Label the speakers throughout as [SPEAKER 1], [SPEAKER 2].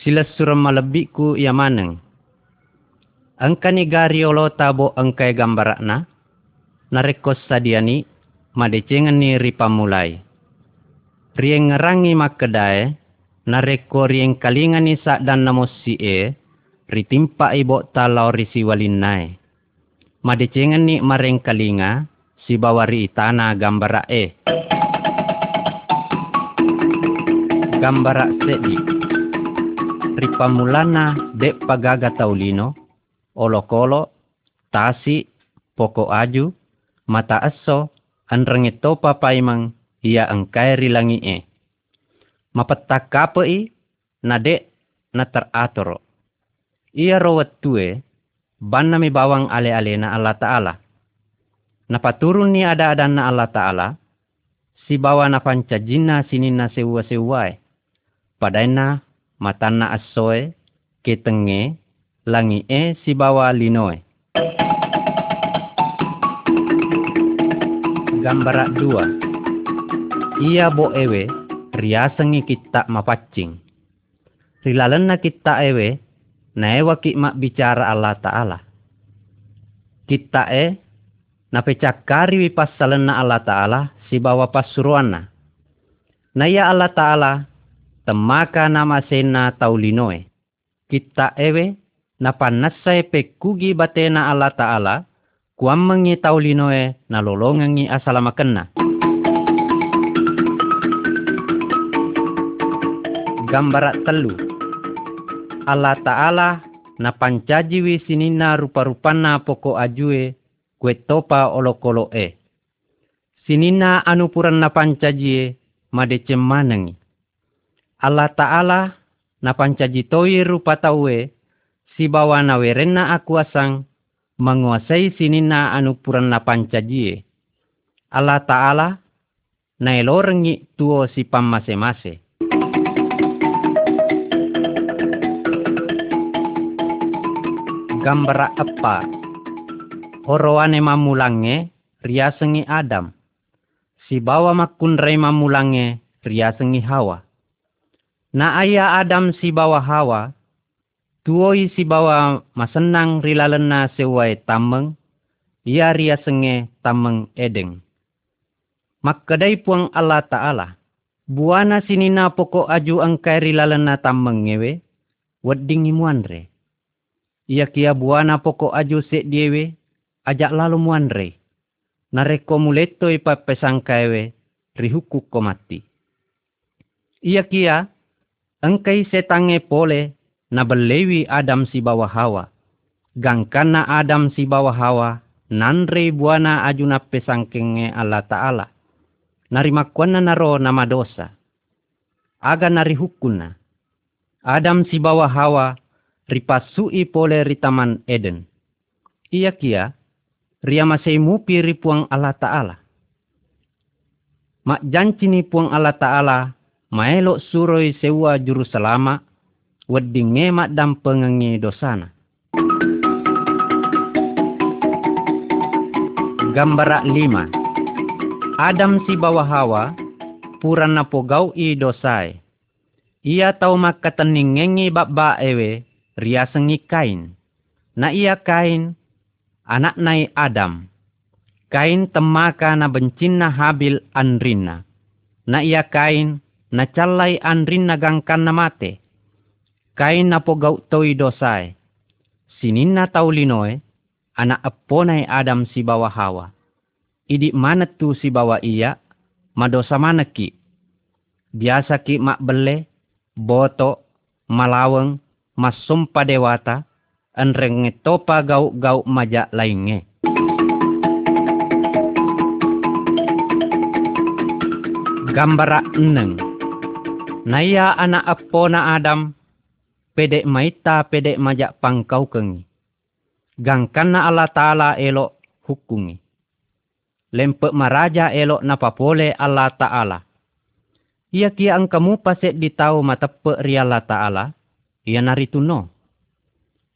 [SPEAKER 1] Sila suram malebikku ia maneng. Angkani gari olo tabo angkai gambarakna. Narekos sadiani madecengan ni ripa mulai. Rieng ngerangi makedai. Nareko rieng kalingan ni sak dan namos si e. Ritimpa ibo talau risi walinai. Madecengan ni mareng kalinga. Si bawari itana gambara e. Gambara sedi. Ripamulana dek pagaga taulino. Olo-kolo, tasi, poko aju, mata aso, anrengi topa paimang, ia angkai rilangi e. Mapetak kape i, na dek, na teratoro. Ia rawat tue, ban mi bawang ale-ale na Allah Ta'ala. Napaturun ni ada-ada na Allah Ta'ala, si bawa na pancajina sini na sewa-sewai. Padaina matana asoe, ketenge, langi e si bawa linoe. Gambara dua. Ia bo ewe, riasangi kita mapacing. Rilalen na kita ewe, na ewa ki mak bicara Allah Ta'ala. Kita e, na pecakari wipasalan na Allah Ta'ala, si bawa pasuruana. Na ya Allah Ta'ala, temaka nama sena taulinoe. Kita ewe na panasay pekugi batena Allah Ta'ala kuam mengi taulinoe na lolongangi asalamakenna. Gambara telu. Allah Ta'ala na pancajiwi sinina rupa-rupana poko ajue kue topa olokolo e. Sinina anupuran na pancajie madecem manengi. Allah Ta'ala na pancajitoi rupa taue si bawa na werenna aku asang menguasai sinina anu puran na pancajie. Allah Ta'ala na elorengi tuo si pamase-mase. Gambara apa? Horoane mamulange riasengi Adam. Si bawa makun rei mamulange riasengi Hawa Na ayah Adam si bawa Hawa, tuoi si bawa masenang rilalena sewai tameng, ia ria senge tameng edeng. Makadai puang Allah Ta'ala, buana sinina pokok aju angkai rilalena tameng ngewe, wedding muanre. Ia kia buana pokok aju sek diewe, ajak lalu muanre. Nareko muleto ipa pesangkaiwe, rihuku komati. Ia kia, engkai setange pole na belewi Adam si bawah Hawa. Gangkana Adam si bawah Hawa, nanre buana ajuna pesangkenge Allah Ta'ala. Narimakwana naro nama dosa. Aga nari hukuna. Adam si bawah Hawa, ripasui pole ritaman Eden. Ia kia, ria masai mupi ripuang Allah Ta'ala. Mak jancini puang Allah Ta'ala maelok suroi sewa juru selama, wedi ngemak dan pengengi dosana. Gambara lima. Adam si bawah hawa, purana pogau i dosai. Ia tau maka teningengi bab ewe, riasengi kain. Na ia kain, anak nai Adam. Kain temaka na bencina habil anrina. Na ia kain, na chalai anrin nagangkan na mate. Kain na po gau toi dosai. Sinin na taulinoe, anak aponay Adam si bawa hawa. Idi mana tu si bawa iya, madosa mana ki. Biasa ki mak bele, boto, malaweng, masumpa dewata, anreng topa gau-gau majak lainnya. Gambara eneng. Naya anak apo na Adam, pedek maita pedek majak pangkau kengi. Gangkan Allah Ta'ala elok hukungi. Lempek maraja elok na papole Allah Ta'ala. Ia kia ang kamu pasek ditau matepe ri Allah Ta'ala, ia naritu no.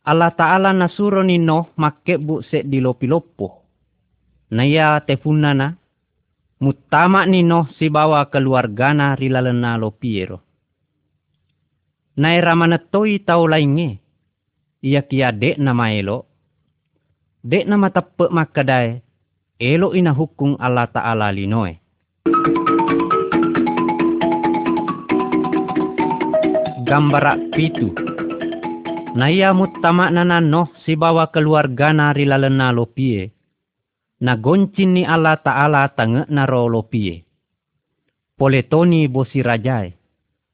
[SPEAKER 1] Allah Ta'ala nasuro ni no make bu sek di lopi-lopo. Naya tefunana, mutama ni noh si bawa keluargana rilalena lo piero. Nai ramanatoi tau lainge. Ia kia dek nama elo. Dek nama tepe makadai. Elo ina hukum Allah Ta'ala linoe. Gambara pitu. Naya mutama si bawa keluarga nari lalena lopie. Na goncin ni Allah Ta'ala tange naro lopie. Poletoni bosi rajai.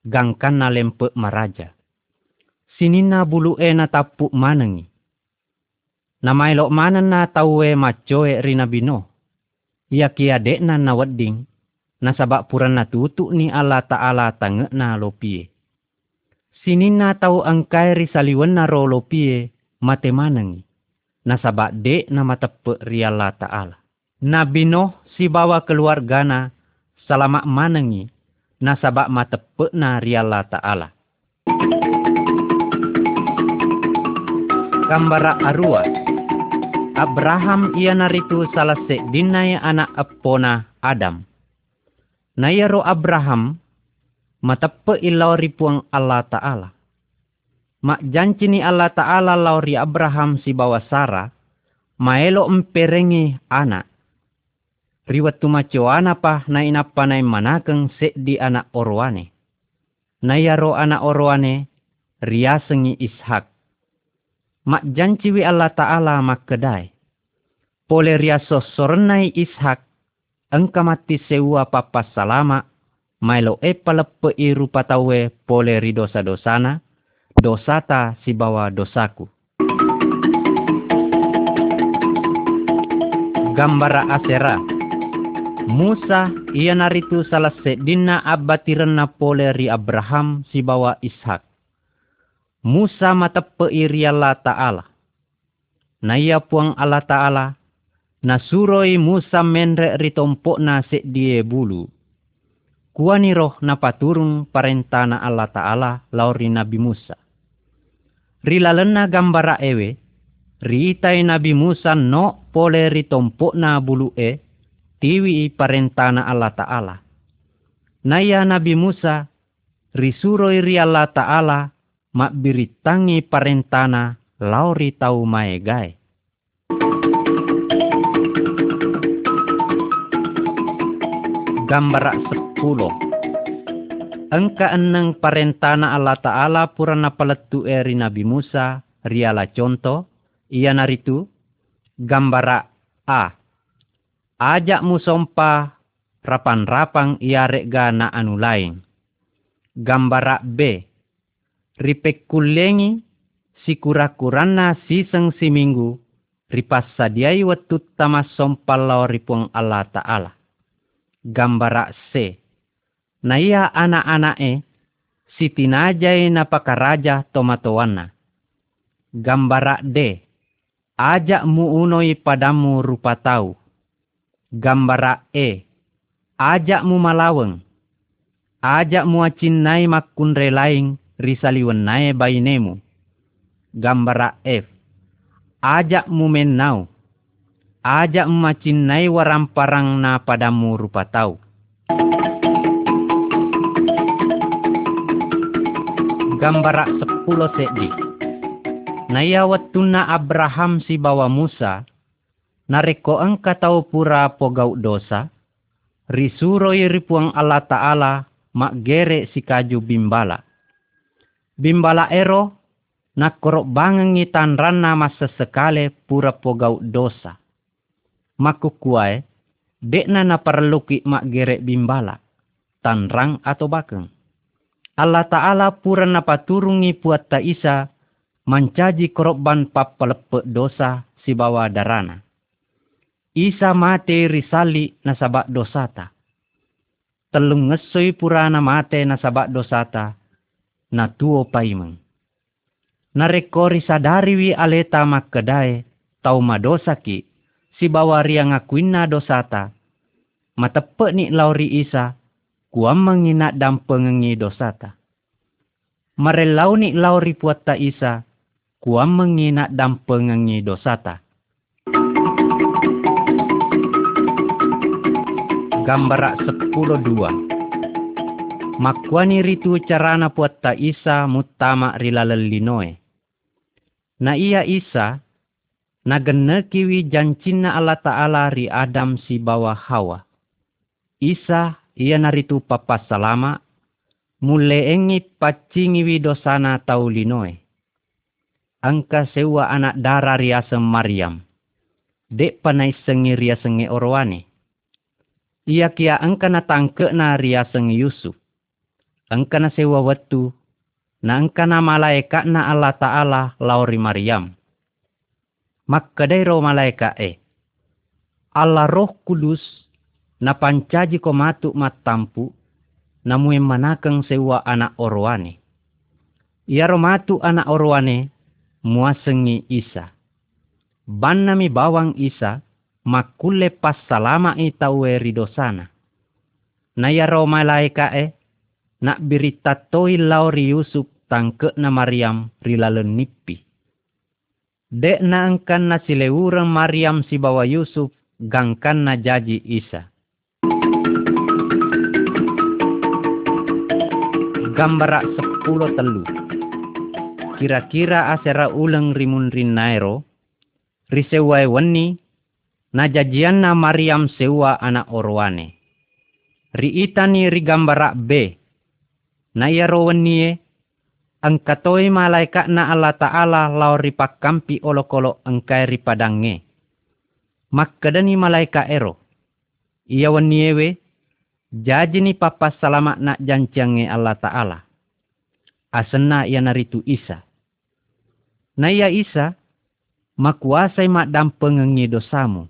[SPEAKER 1] Gangkan na lempe maraja. Sinina bulu e na tapu manengi. Na mailok mana na tawe macoe rina bino. Ia kia dek na wedding. Na sabak puran na tutu ni Allah Ta'ala na lopie sinina tau angkai risaliwan na rolo pie mate manangi. Nasaba de na matepe riala ta'ala. Nabi Nuh si bawa keluargana salama manangi nasaba matepe na riala ta'ala. Kambara arua. Abraham ia naritu salah dinai anak epona Adam. Nayaro Abraham matappe ilau ripuang Allah Ta'ala. Mak janci ni Allah Ta'ala lauri Abraham si bawa Sarah, maelo emperengi anak. Riwat tumacuana pa na inapa na manakeng se di anak orwane. Nayaro anak orwane, riasengi ishak. Mak janci wi Allah Ta'ala mak kedai. Pole riaso sorenai ishak, engka mati sewa papa salama Mailo e palepe i rupa tawe pole ri dosa-dosana, dosata si bawa dosaku. Gambara asera. Musa ia naritu salah sedina abatirenna pole ri Abraham si bawa Ishak. Musa matepe iri Allah Ta'ala. Na ia puang Allah Ta'ala. Nasuroi Musa menre ri tompokna sek die bulu kuani roh na paturung parentana Allah Ta'ala lauri Nabi Musa. Rilalena gambara ewe, riitai Nabi Musa no pole ritompo na bulu e, tiwi parentana Allah Ta'ala. Naya Nabi Musa, risuroi ri Allah Ta'ala, mak biritangi parentana lauri tau maegai. Gambara pulo. Engka eneng parentana Allah Ta'ala purana paletu eri Nabi Musa, riala contoh, ia naritu, gambara A. Ajak musompa rapan-rapang ia rega na anu lain. Gambara B. Ripek kulengi si kura-kurana siseng si minggu ripas sadiai wetut tamas sompal lau ripuang Allah Ta'ala. Gambara C na iya anak-anake si tinajay na pakaraja tomatowana. Gambara de, ajak mu unoy padamu rupa tau. Gambara e, ajak mu malaweng. Ajak mu acinay makun relaing risaliwan nae bainemu. Gambara F, ajak mu menau. Ajak mu macinay waramparang na padamu rupa tau. Gambara sepuluh sedi. Naya watuna Abraham si bawa Musa, nareko engka tau pura pogau dosa, risuro ripuang Allah Ta'ala mak gere si kaju bimbala. Bimbala ero, nakorok bangengi tanrana masa sekale pura pogau dosa. Maku kuai, dekna na perluki mak gere bimbala, tanrang atau bakeng. Allah Ta'ala pura napaturungi puat ta isa mancaji korban papalepe dosa si bawa darana. Isa mate risali nasabak dosata. Telung ngesoi purana mate nasabak dosata. Na tuo paimeng. Narekori sadari wi aleta makkedai tau madosa ki si bawa ria ngakuina dosata. Matepe ni lauri isa kuam menginak dan pengengi dosata. Marelau ni lau ripuat ta isa, kuam menginak dan pengengi dosata. Sepuluh dua. Makwani ritu carana puatta isa mutama rilalelinoe. Na iya isa, na kiwi jancina Allah Ta'ala ri Adam si bawah Hawa. Isa ia naritu papa salama, mule engi pacingi dosana tau linoe. Angka sewa anak darah riasa Maryam. Dek panai sengi ria sengi orwane. Ia kia angka na tangke na ria sengi Yusuf. Angka na sewa watu. Na angka na malaikat na Allah Ta'ala lauri Maryam. Maka ro malaikat e. Allah roh kudus na pancaji ko matu matampu namue manakeng sewa anak orwane. Ia romatu anak orwane muasengi Isa. Ban nami bawang Isa makule pas salama itawe ridosana. Naya ro malaika e nak berita toi lauri Yusuf tangke na Maryam rilalen nipi. Dek na angkan na silewurang Maryam si bawa Yusuf gangkan na jaji Isa. Gambara sepuluh telu. Kira-kira asera ulang rimun rinairo, risewai weni, na Maryam sewa anak orwane. Riitani rigambara B, na yaro weni angkatoi malaikat na Allah Ta'ala lau ripakampi olokolo engkai ripadange. Makkadani malaikat ero. Ia weniewe jadi ni papa salamat nak jancange Allah Ta'ala. Asena ia naritu Isa. Na ia Isa, makuasai mak dampengengi dosamu.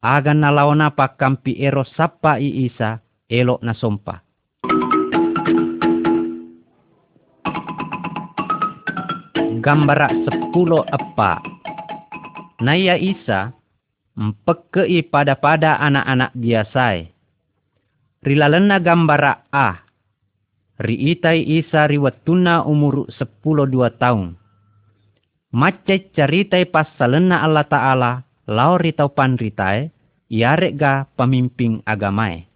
[SPEAKER 1] Agan nalawana kampi ero sapa i Isa, elok na sompa. Gambara sepuluh apa. Na ia Isa, empekei pada-pada anak-anak biasai rilalena gambara A. Riitai isa riwatuna umur sepuluh dua tahun. Macet ceritai pasalena Allah Ta'ala, lau ritau panritai, yarek ga pemimpin agamae.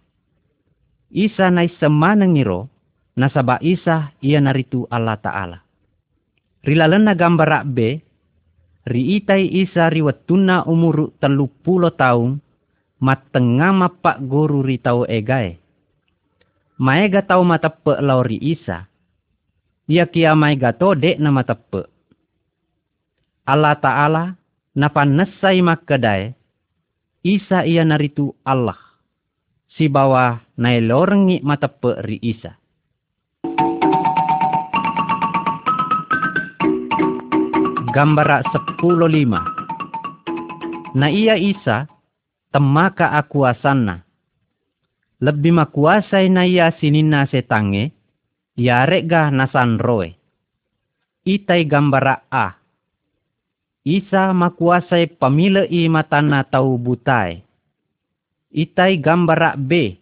[SPEAKER 1] Isa nai semanengiro, nasaba isa ia naritu Allah Ta'ala. Rilalena gambara B, riitai isa riwatuna umur telu puluh tahun, matenga mapak guru ritau egae. Maega tau matepe lauri isa. Ia kia maega to dek na matepe. Allah Ta'ala napanesai makedai. Isa ia naritu Allah. Si bawah nai lorengi matepe ri isa. Gambara sepuluh lima. Na iya Isa temaka aku asana. Lebih makuasai na iya sinina setange, yarek ga nasan roe. Itai gambara A. Isa makuasai pamila i matana tau butai. Itai gambara B.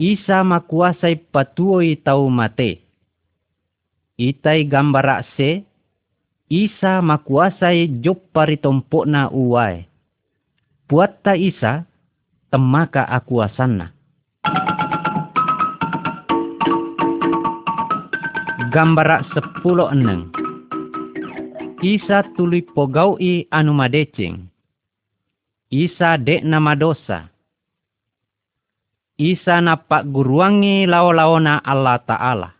[SPEAKER 1] Isa makuasai patuoi tau mate. Itai gambara C. Isa makuasai jop na uai buat ta isa, temaka aku asana. Gambara sepuluh eneng. Isa tuli pogaui anu madecing. Isa dek nama dosa. Isa napak guruangi lao-laona Allah Ta'ala.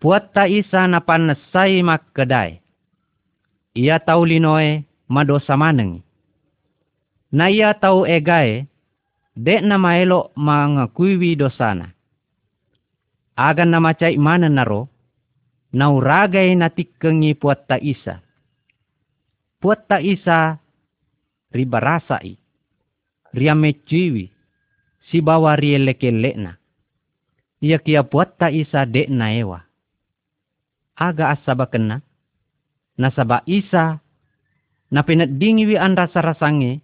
[SPEAKER 1] Buat ta isa napanesai mak kedai. Ia tau linoe madosa manengi na ia tau egae, dek na maelo mangakuiwi dosana. Agan na macai mana naro, nauragai na tikengi puat ta isa. Puat ta isa ribarasai, riamecuiwi, si bawa rieleke na. Ia kia puat ta isa dek na ewa. Aga asaba kena, nasaba isa na dingiwi an rasa-rasange,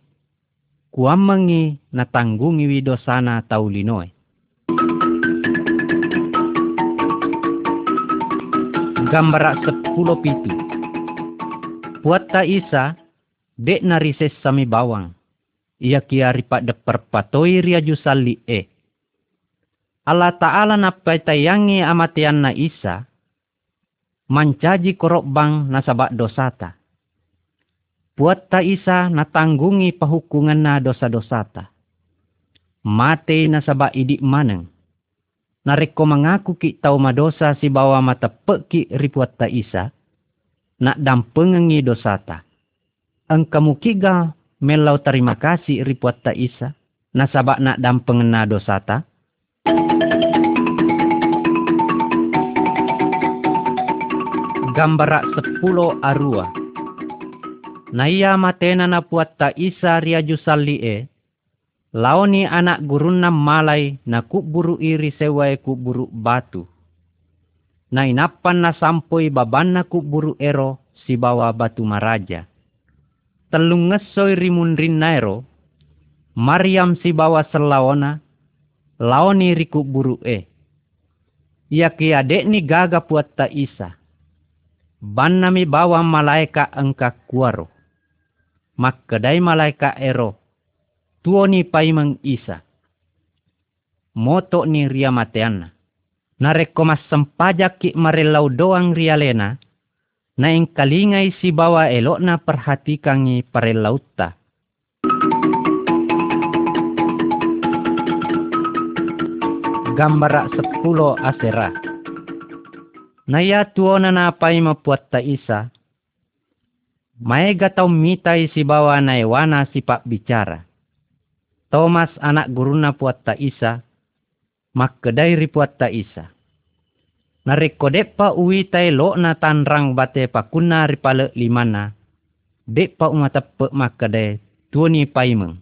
[SPEAKER 1] kuamangi natanggungi widosana taulinoe. Gambara sepuluh pitu. Ta isa, dek narises sami bawang. Ia kia ripak de perpatoi ria jusali e. Allah Ta'ala napai tayangi amatian na Isa, mancaji korok bang nasabak dosata. Buat ta Isa natanggungi pahukungan na dosa-dosata. Mate nasabak idik maneng. Nareko mengaku ki tau madosa si bawa mata peki ripuat ta Isa, nak dampengengi dosata. Engkamu kiga melau terima kasih ripuat ta Isa, nasabak nak dampengen na dosata. Gambarak sepuluh arua. Naya matena na puat ta isa ria jusali e. Laoni anak gurunna malai na kuburu iri sewai kuburu batu. Na inapan na sampoi babanna kuburu ero si bawa batu maraja. Telung ngesoi rimun rinnairo. Mariam si bawa selawana. Laoni riku buru e. Ia kiadek ni gaga puat ta isa Bannami bawa malaika engka kuaro. Makkedai malaika ero. Tuoni paimeng isa. Moto ni ria mateana. Nareko mas sempajak ki marelau doang rialena. Na ing kalingai si bawa elok na perhatikangi parelauta. Gambara sepuluh asera. Naya tuona na pai mapuat ta isa. Maega tau mitai si bawa na ewana si pak bicara. Thomas anak guruna puat ta isa. Makkedai ripuat ta isa. Narekodepa uwi tai lo na tanrang bate pakuna ripale limana. Depa umatape makkedai tuoni paimeng.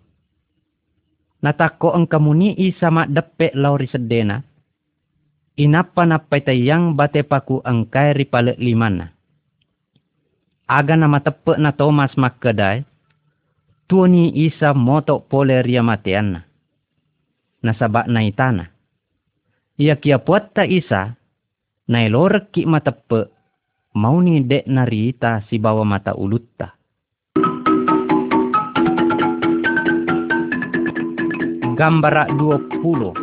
[SPEAKER 1] Natako engkamuni isa mak depek lauri sedena inapa napai tayang bate paku angkai ripale limana. Aga nama tepe na Thomas makkedai, tuani isa motok pole ria mateana. Nasabak na itana. Ia kia puat ta isa, na lorek ki matepe, mau ni dek narita si bawa mata ulutta. Gambara 20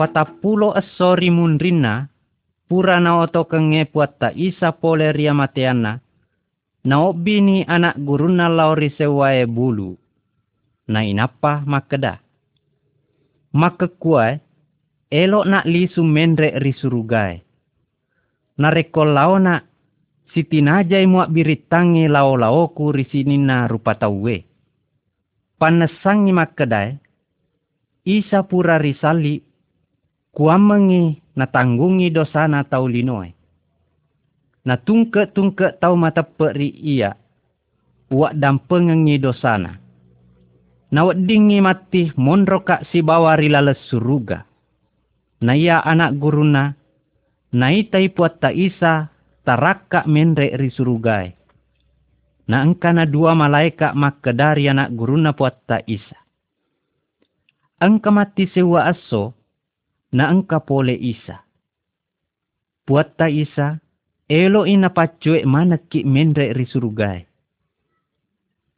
[SPEAKER 1] patapulo asori munrina, pura na oto kenge puat ta isa pole ria mateana, na obini anak guruna lauri sewae bulu, na inapa makeda. Makekuai, elok nak lisu mendre risurugai. Narekol lao nak, sitinajai muak biritangi lao-laoku risinina rupa tauwe. Panesangi makedai, isa pura risali kuamengi natanggungi dosa na tau linoy. Na tungke-tungke tau mata peri iya, uak dampengengi dosana. Na dingi mati monroka si bawari lales suruga. Na iya anak guruna, na itai puat ta isa, taraka menre ri surugai. Na engkana dua malaika dari anak guruna puat ta isa. Engka mati sewa aso, na angka pole isa. Puat ta isa, elo ina pacue mana ki mendre ri.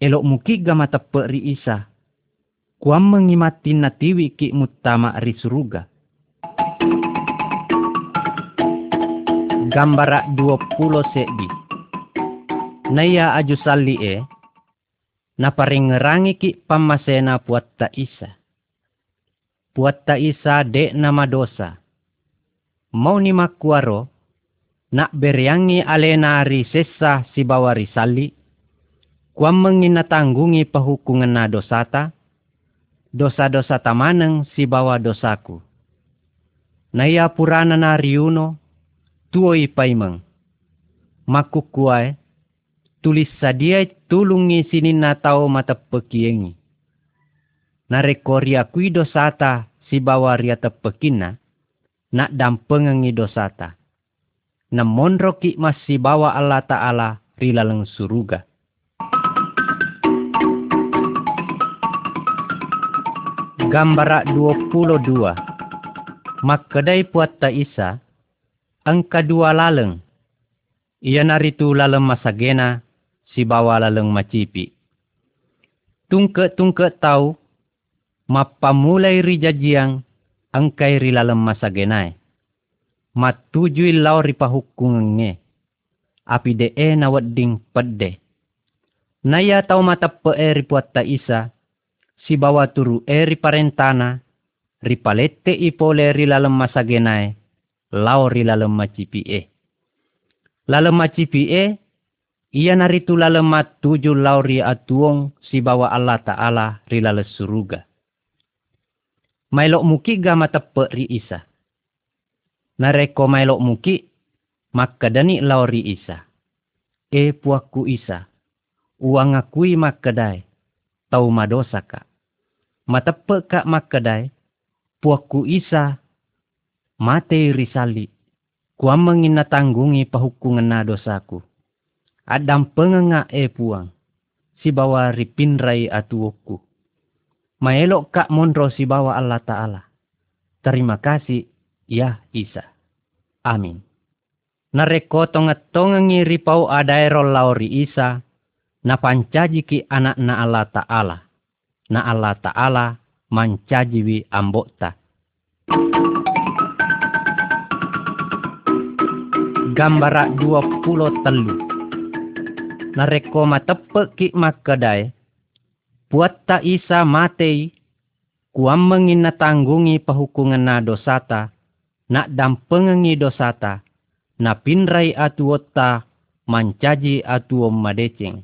[SPEAKER 1] Elo muki gama tepe ri isa, kuam mengimati na tiwi ki mutama ri suruga. Gambara 20 sedi. Naya aju sali e, na paringerangi ki pamasena puat ta isa puat ta isa de nama dosa. Mau ni makuaro, nak beriangi alena ri sesa si bawa risali, kuam menginatanggungi pahukungan na dosata, dosa-dosa tamaneng si bawa dosaku. Naya purana na riuno, tuoi paimeng. Makukuai, tulis sadia tulungi sini na tau mata pekiengi narekoria kui dosata si bawa ria tepekina, nak dampengengi dosata. Namun roki mas si bawa Allah Ta'ala rilaleng suruga. Gambara 22 Makkedai puat isa, angka dua laleng. Ia naritu laleng masagena, si bawa laleng macipi. Tungke-tungke tahu mapamulay rijajiang angkai rilalem masa genai. Matujui lau ripa nge. Api e na wedding pedde. Naya tau mata pe e ripuat ta isa. Si bawa turu e riparentana. Ripalete ipole rilalem masa genai. Lau rilalem macipi e. Lalem macipi e. Ia naritu mat tujuh lauri atuong si bawa Allah Ta'ala rilale suruga. Mailok muki ga matepe ri isa. Nareko mailok muki, makadani lauri isa. E puaku isa, uang akui makadai, tau madosa ka. Matepe ka makadai, puaku isa, mate risali, kuam mengina tanggungi na dosaku. Adam pengenga e puang, si bawa ripinrai atuoku Maelok kak monro si bawa Allah Ta'ala. Terima kasih, ya Isa. Amin. Nareko tonga-tonga ripau adaero lauri Isa, na pancaji ki anak na Allah Ta'ala. Na Allah Ta'ala mancajiwi ambokta. Gambara dua pulau telu. Nareko matepek ki makadai Puat ta isa matei, kuam mengin na tanggungi pahukungan na dosata, na dampengengi dosata, na pinrai atuota mancaji atuo madeceng.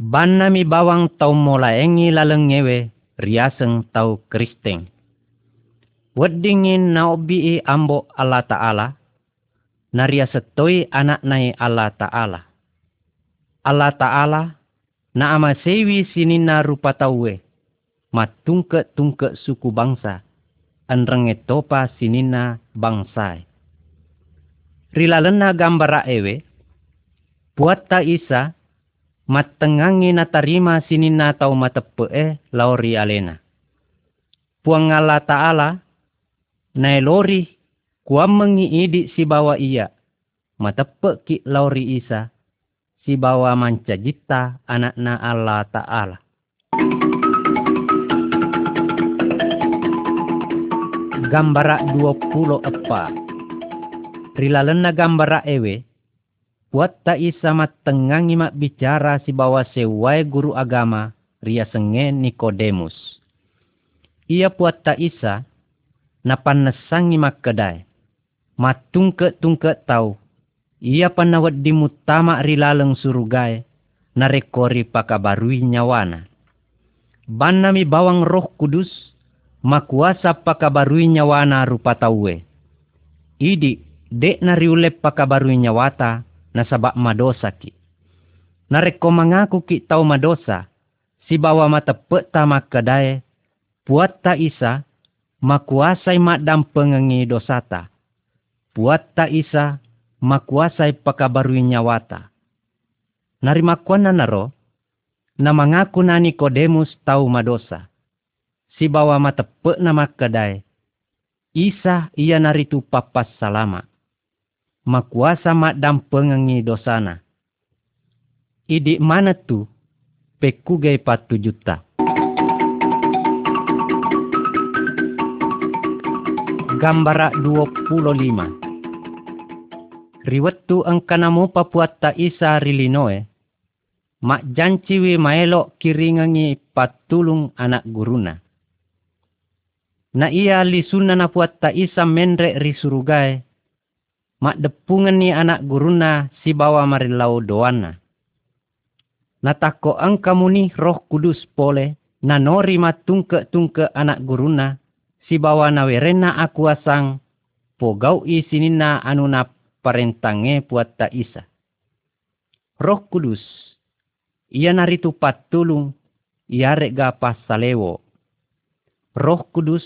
[SPEAKER 1] Ban nami bawang tau molaengi lalengewe riaseng tau kristeng. Weddingin na obii ambo Allah Ta'ala, naria setoi anak nai Allah Ta'ala. Allah Ta'ala na ama sewi sinina rupa tauwe, matungke-tungke suku bangsa, anrenge topa sinina bangsa. Rilalena gambara ewe, puata isa, matengangi na tarima sinina tau matepe e lauri alena. Puangala ta'ala, naelori kuam mengiidi si bawa iya, matepe ki lauri isa, si bawa mancajita anakna Allah Ta'ala. Gambara 20 apa. Rilalena gambara ewe. Buat ta isa matengangi mak bicara si bawa sewai guru agama ria senge Nikodemus. Ia buat ta isa napan nesangi mak kedai. Matungke-tungke tau ia panawat di mutama rilaleng surugai, narekori pakabarui nyawana. Banami bawang roh kudus, makuasa pakabarui nyawana rupa tauwe. Idi, dek nariulep pakabarui nyawata, nasabak madosa ki. Nareko mengaku ki tau madosa, si bawa mata peta makadae, puat ta isa, makuasai madam pengengi dosata. Puat ta isa, makuasai pakabarui nyawata. Narimakwana naro, na mengaku na Nikodemus tau madosa. Si bawa matepe na makadai. Isa ia naritu papas salama. Makuasa madam pengengi dosana. Idi mana tu pekugai patu juta. Gambara 25 riwettu ang kanamo papuat ta isa rilinoe, mak janciwi maelok kiringangi patulung anak guruna. Na ia lisuna na isa menre risurugai, mak depungan ni anak guruna si bawa marilau doana. Natako ang kamuni roh kudus pole, na nori matungke-tungke anak guruna, si bawa nawerena aku asang, pogau isinina anu na parentange buat ta isa. Roh Kudus, ia naritu patulung, ia rega pasalewo. Roh Kudus,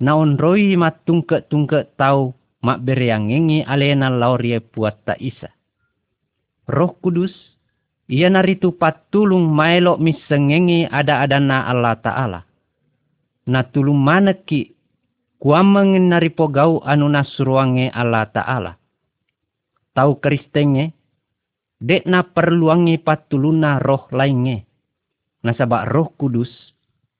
[SPEAKER 1] naon roi matungke-tungke tau mak bereangengi alena laurie buat ta isa. Roh Kudus, ia naritu patulung maelo misengengi ada-adana Allah Ta'ala. Natulung maneki kuamengin naripogau anu nasruange Allah Ta'ala tau kristenge, dek na perluangi patuluna roh lainnya. Nasabak roh kudus,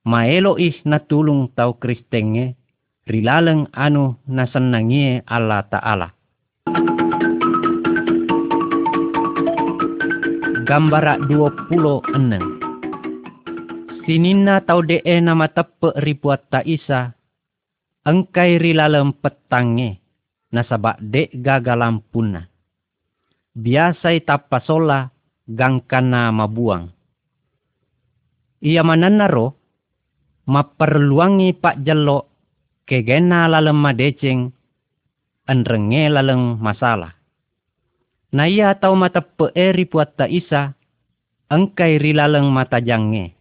[SPEAKER 1] maelo ih na tulung tau kristenge, rilaleng anu nasenangie Allah Ta'ala. Gambara 26 Sinina tau dee nama tepe ribuat ta isa, engkai rilalem petange, nasabak dek gagalam punna. Biasai tapasola gangkana mabuang. Ia mananaro, maperluangi pak jelok kegena lalem madeceng, enrenge laleng masalah. Na iya tau mata peeri puat ta isa, engkai rilaleng mata jange.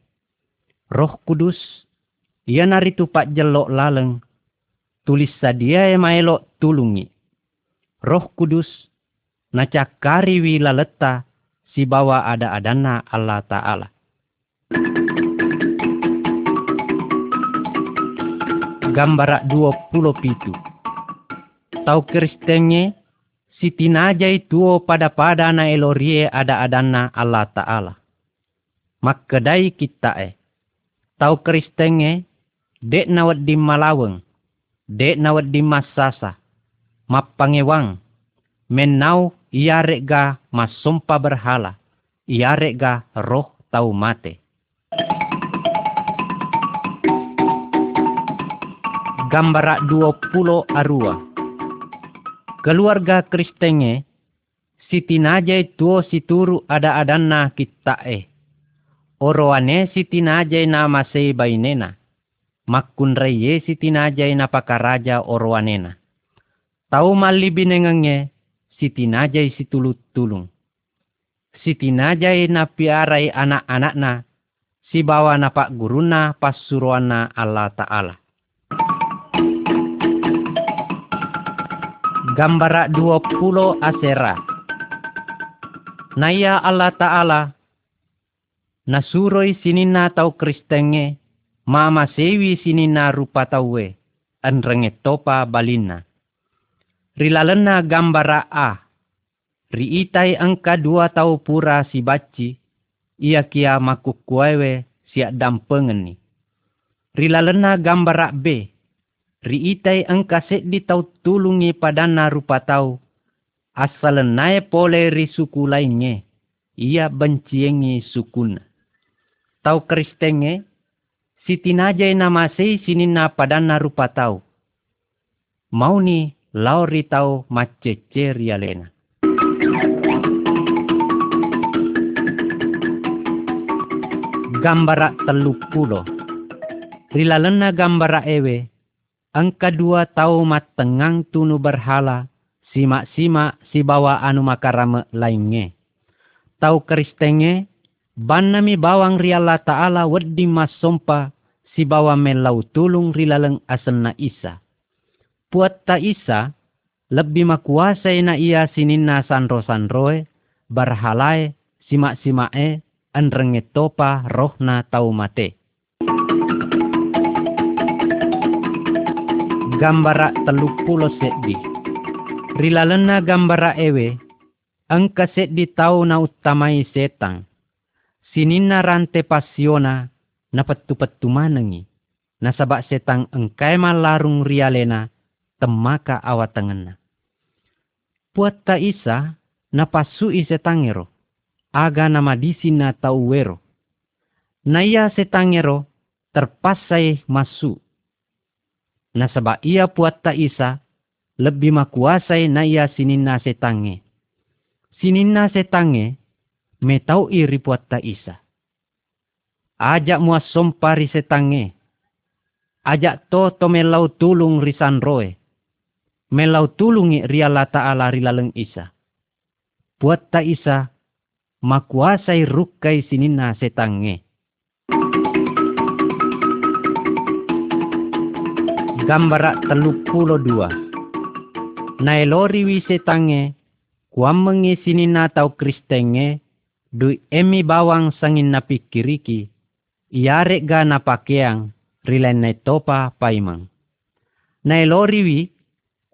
[SPEAKER 1] Roh kudus, ia naritu pak jelok laleng, tulis sadia maelok tulungi. Roh kudus, nacakari wi laleta, si bawa ada adana Allah Ta'ala. Gambara 20 pitu. Tau kristenge, si tinajai tuo pada pada na elorie ada adana Allah Ta'ala. Makkedai kita eh. Tau kristenge, dek nawat di malaweng, dek nawat di masasa, mapangewang, menau iarek ga masumpa berhala, iarek ga roh tau mate. Gambara 20 arua keluarga Kristenge, si tinajay tuo si turu ada adanna kita eh. Oroane si tinajay na masay bainena. Makkunraye si tinajay na pakaraja oroanena. Tau mali binengenge si tinajay si tulut-tulung. Si tinajay na si bawa na pak guruna pasuruana Allah Ta'ala. Gambara 20 Asera. Naya Allah Ta'ala nasuroi sinina tau kristenge mama sewi sinina rupa tauwe anrenge topa balina. Rilalena gambara A. Riitai angka dua tau pura si baci ia kia makukuewe siak dampengeni. Rilalena gambara B riitai angkaset di tau tulungi padana rupa tau. Asal nae pole ri suku lainnya. Ia benciengi sukuna. Tau kristenge, si tinajai nama sei sinina padana rupa tau. Mau ni lauri tau macece rialena. Gambara teluk pulo. Rilalena gambara ewe, ang kadua tau matengang tunu berhala, simak-simak si bawa anu makarame lainnya. Tau kristenge, ban nami bawang riala ta'ala wedi mas sompa, si bawa melau tulung rilaleng na isa. Puat ta isa, lebih makuasai na ia sinina sanro-sanroe, berhalae, simak-simae, anrenge topa rohna tau mate. gambara teluk pulo seddi. Rilalena gambara ewe, angka seddi tau na utamai setang. Sinina rante pasiona na petu-petu manengi. Nasabak setang engkai malarung rialena temaka awatengena. Puat ta isa na pasui setangero. Aga nama disina tau wero. Naya setangero terpasai masuk na saba ia puat ta isa, lebih makuasai na ia sinina setange. Sinina setange, metau iri puat ta isa. Ajak mua sompari setange. Ajak to to melau tulung risan roe. Melau tulungi riala ta'ala rilaleng isa. Puat ta isa, makuasai rukai sinina setange. gambara teluk pulo dua. Nailori wise tange, kuam mengisini na tau kristenge, du emi bawang sangin na pikiriki, iarek ga na pakeang, rilen topa paimang. Nailori wi,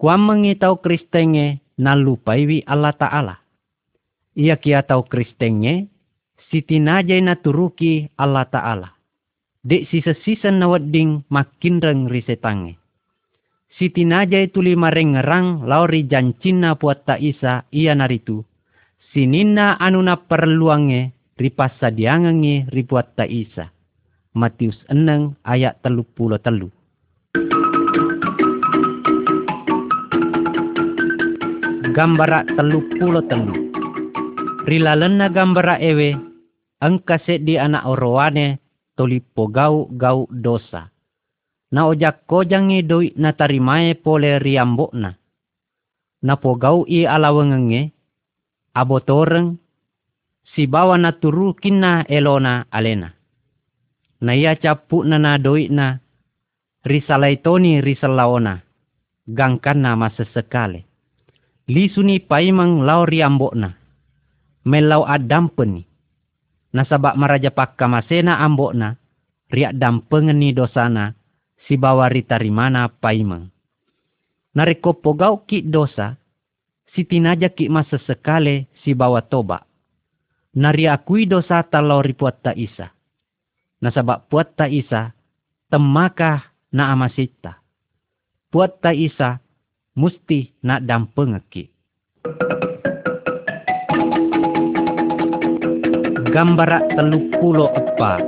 [SPEAKER 1] kuam mengitau kristenge, na lupaiwi Allah Ta'ala. Ia kia tau kristenge, siti najay na turuki Allah Ta'ala. Dek sisa-sisa makin reng risetange Siti najay tuli marengerang lauri jancina puat isa iya naritu. Sinina anuna perluange ripas sadiangange ripuat isa. Matius eneng ayat telu pulo telu. Gambara telu pulo telu. Rilalena gambara ewe, angkase di anak orowane tolipo gau gau dosa na ojak kojangi doi na tarimae pole riambokna. Na pogau i alawengenge, abotoreng, si bawa na turu kina elona alena. Na ia capu na na doi na, risalaitoni risalaona, gangkan na masa Lisuni paimang lau riambokna, melau adampeni. Nasabak maraja pakka masena ambokna, riak dampengeni dosana, si bawari tarimana paimang. Nareko pogau ki dosa, si tinaja ki masa sekale si bawa toba. Nari akui dosa talau ripuat ta isa. Nasabak puat ta isa, temakah na amasita. Puat ta isa, musti na dampengeki. Gambara telupulo apa.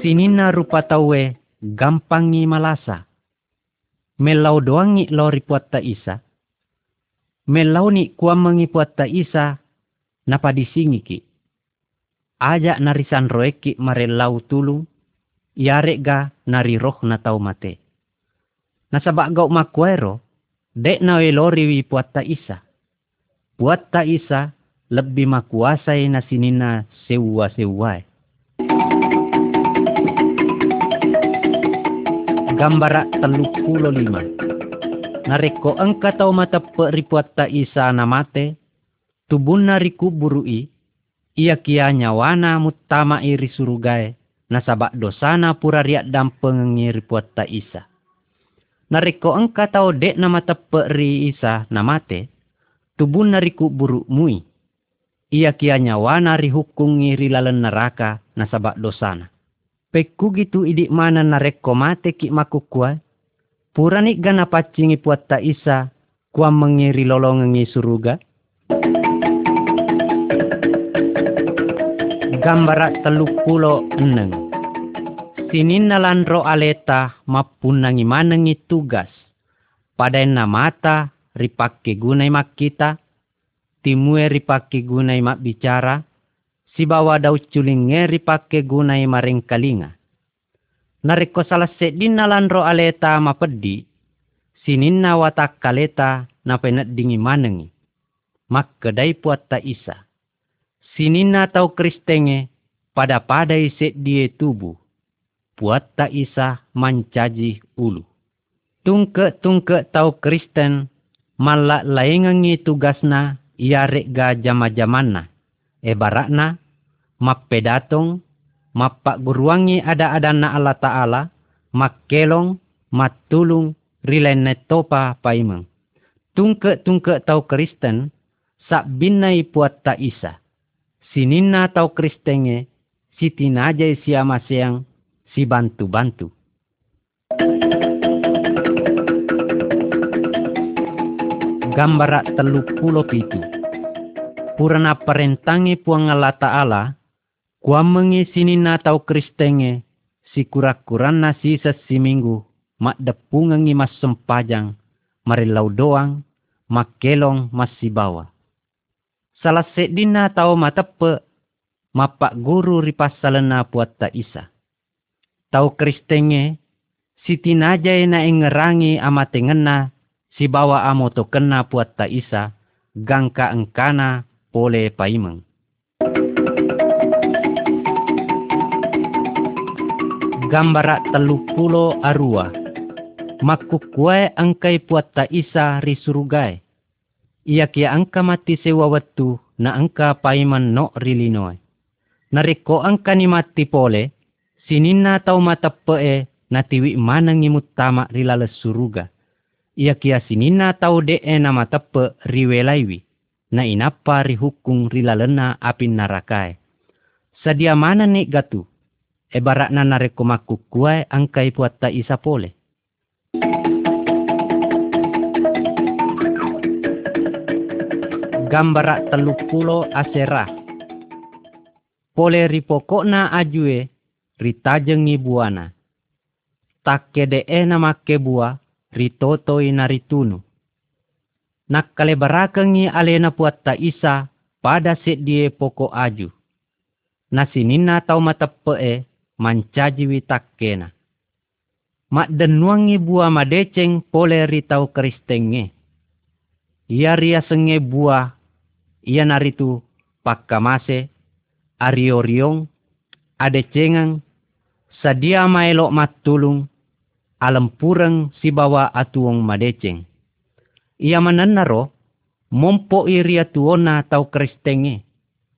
[SPEAKER 1] Sinina rupa tawe gampangi malasa. Melau doangi lori puatta isa. Melau ni kuamangi puatta isa napa disingi ki. Ajak narisan roeki marelau tulung. Yarek ga nari roh na tau mate. Nasabak gau makuero. Dek na lori wi puatta isa. Puatta isa lebih makuasai nasinina sewa-sewai. Gambara telu pulo lima. Nareko engka tau mata ripuat ta isa namate, tubun nariku burui, ia kia nyawana mutama iri surugai, nasabak dosana pura riak dampengi ripuat ta isa. Nareko engka tau dek nama tepe ri isa namate, tubun nariku buru mui. Ia kia nyawana ri hukungi rilalen neraka nasabak dosana. Pekku gitu idik mana nareko mate ki makukua. Puranik gana pacingi puat ta isa. Kua mengiri lolongengi suruga. Gambara telu pulo eneng. Sinin nalandro aleta mapunangi manengi tugas. Padain na mata ripake gunai mak kita. Timue ripake gunai mak bicara si bawa dau culing ngeri pake gunai maring kalinga. Nariko salah sedin nalandro aleta mapedi, sininna watak kaleta na penet dingi manengi. Mak kedai puat ta isa. Sininna tau kristenge pada padai set die tubuh. Puat ta isa mancaji ulu. Tungke-tungke tau kristen malak laingangi tugasna iarek ga jama-jamanna. Ebarakna mappedatong, mappak guruangi ada-ada na Allah Ta'ala, makkelong, matulung, rilen topa paimeng. Tungke-tungke tau Kristen, sak binai puat ta isa. Sinina tau Kristenge, si tinajai si amaseang, si bantu-bantu. Gambara telu pulo pitu. Purana perentangi puang Allah Ta'ala, Kuamengi sini na tau kristenge, si kura-kuran na sisa si minggu, mak depungangi mas sempajang, marilau doang, mak kelong mas si bawa. Salah sedina tau matepe, mapak guru ripas salena puat ta isa. Tau kristenge, si tinajay na ingerangi amatengena, si bawa amo to kena puat ta isa, gangka engkana pole paimeng. gambara telu pulo arua. Makukue angkai puat ta isa risurugai. Ia kia angka mati sewa watu na angka paiman no rilinoy. Nariko angka ni mati pole, Sinina tau mata pe'e na tiwi manangi mutama rilala suruga. Ia kia sinina tau de'e na mata pe riwelaiwi. Na inapa rihukung rilalena apin narakae. Sadia mana nek gatu. Ebarakna narekomaku kuai angkai puatta isa pole. Gambarak teluk pulo asera. Pole ripokokna ajue ritajengi buana. Takke nama kebua ritotoi naritunu. Nak barakengi alena puat ta isa pada set die pokok aju. Nasinina tau matepe e mancaji witakkena. Mak denuangi buah madeceng pole ritau kristenge. Ia ria senge buah, ia naritu pakkamase, arioriong, adecengang, sadia maelok matulung, alam si bawa atuong madeceng. Ia menenaro, mompo iria tuona tau kristenge,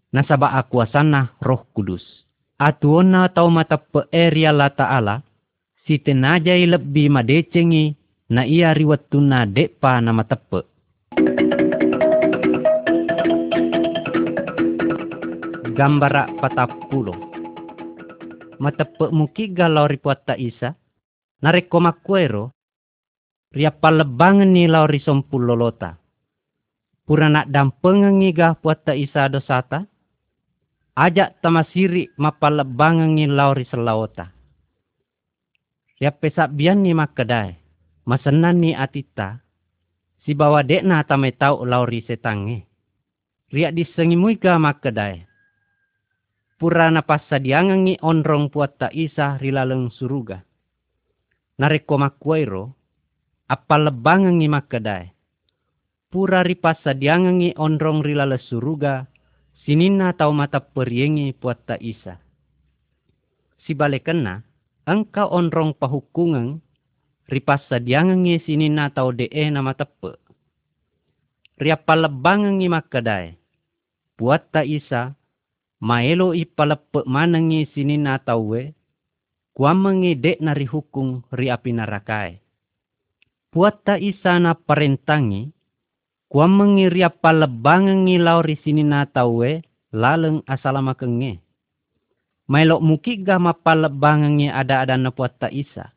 [SPEAKER 1] nasaba akuasana roh kudus. Atuona tau mata peeria la ta'ala, si tenajai lebih madecengi na ia riwatuna depa nama tepe. Gambara patapulo. Matepe muki galau ripuat ta isa. Nareko makuero. Ria palebangan ni lau risompul lolota. Pura nak dampengen ngigah puat ta isa dosata. Ajak tamasiri mapalebangan ni lau riselawota Ya pesak bian ni makedai. Masenan ni atita. Si bawa dekna tamai tau lauri setange. Riak disengimui ka makedai. Purana pasa diangangi onrong puat ta isa rilaleng suruga. Nareko makwairo. Apa lebangangi makedai. Pura ripasa diangangi onrong rilale suruga. Sinina tau mata periengi puat ta isa. Si bale kena engkau onrong pahukungan ripasa diangangi sini na tau dee nama tepe. Ria palebangangi makadai. Buat ta isa, maelo ipalepe manangi sini na tau we, kuamengi dek nari hukum ri api narakai. Buat ta isa na parentangi, kuamengi ria palebangangi lauri sini na tau we, laleng asalama kenge. Mailok muki ga mapalebangangi ada-ada na puat ta isa.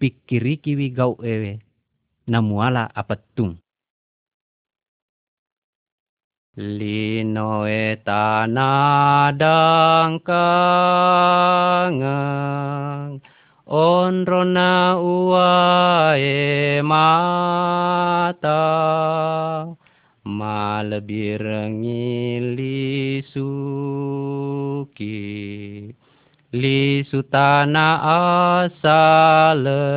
[SPEAKER 1] Pikiri kiwi gau ewe. Namuala apetung. Lino etanadang kangang onrona uae mata. Malebir ngili li sutana asale.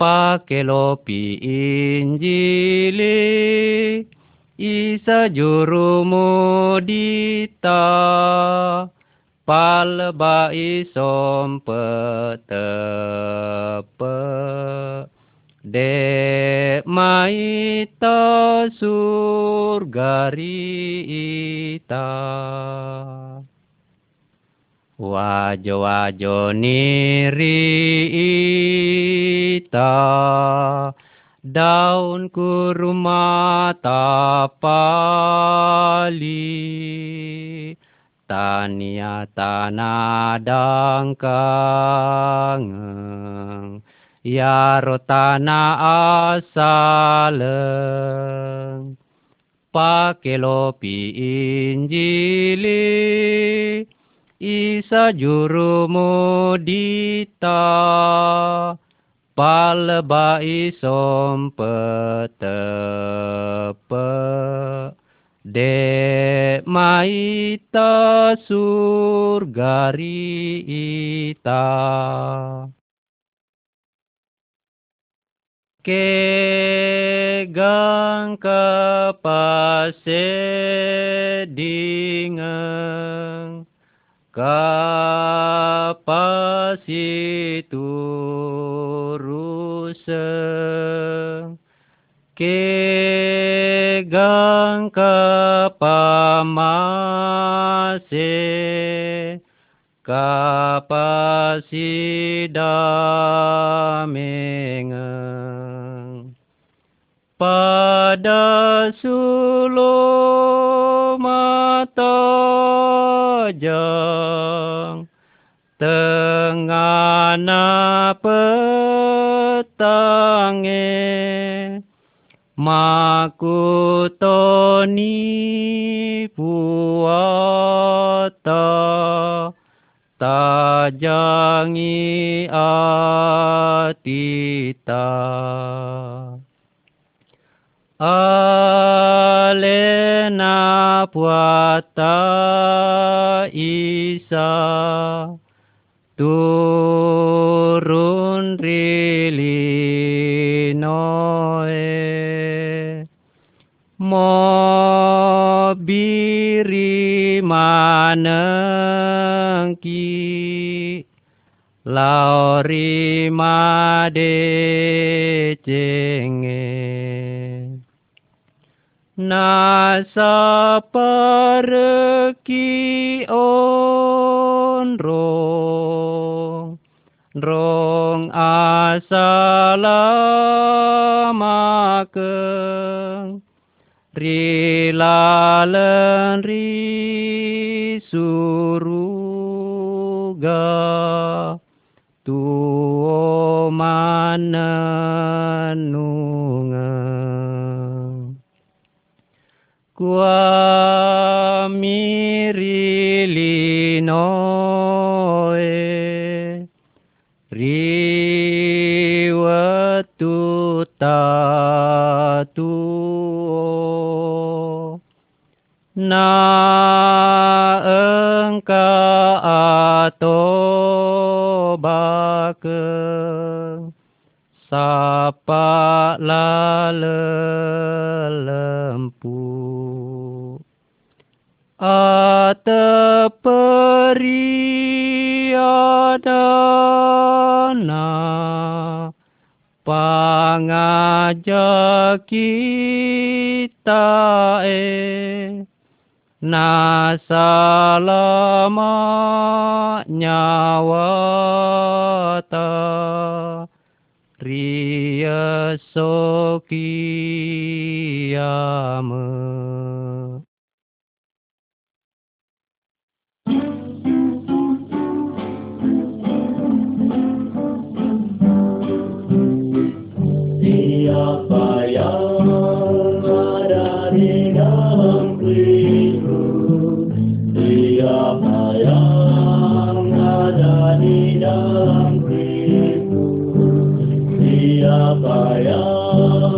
[SPEAKER 1] Pakelopi injili isa juru mudita palba isom petepe. De maita Wajo wajo nirita daun kurma tapali tania tanadang tanah ya rotana asaleng. Pake lopi injili isa jurumu ditah palba isom petepe de maita surgarita kegang kapasedingang kapasituruseng ना सपर ki ओन रोंग रोंग आसलामाक रिलालन ri suruga mananunga Kua mirilinoe riwatu tatuo na engka atau bakeng sapa lalempu ateperi adana pangajak kita e nasalama nyawata Ria Sokiyama.
[SPEAKER 2] Siapa yang ada di dalam Kristus? Siapa yang ada di dalam Kristus? Siapa yang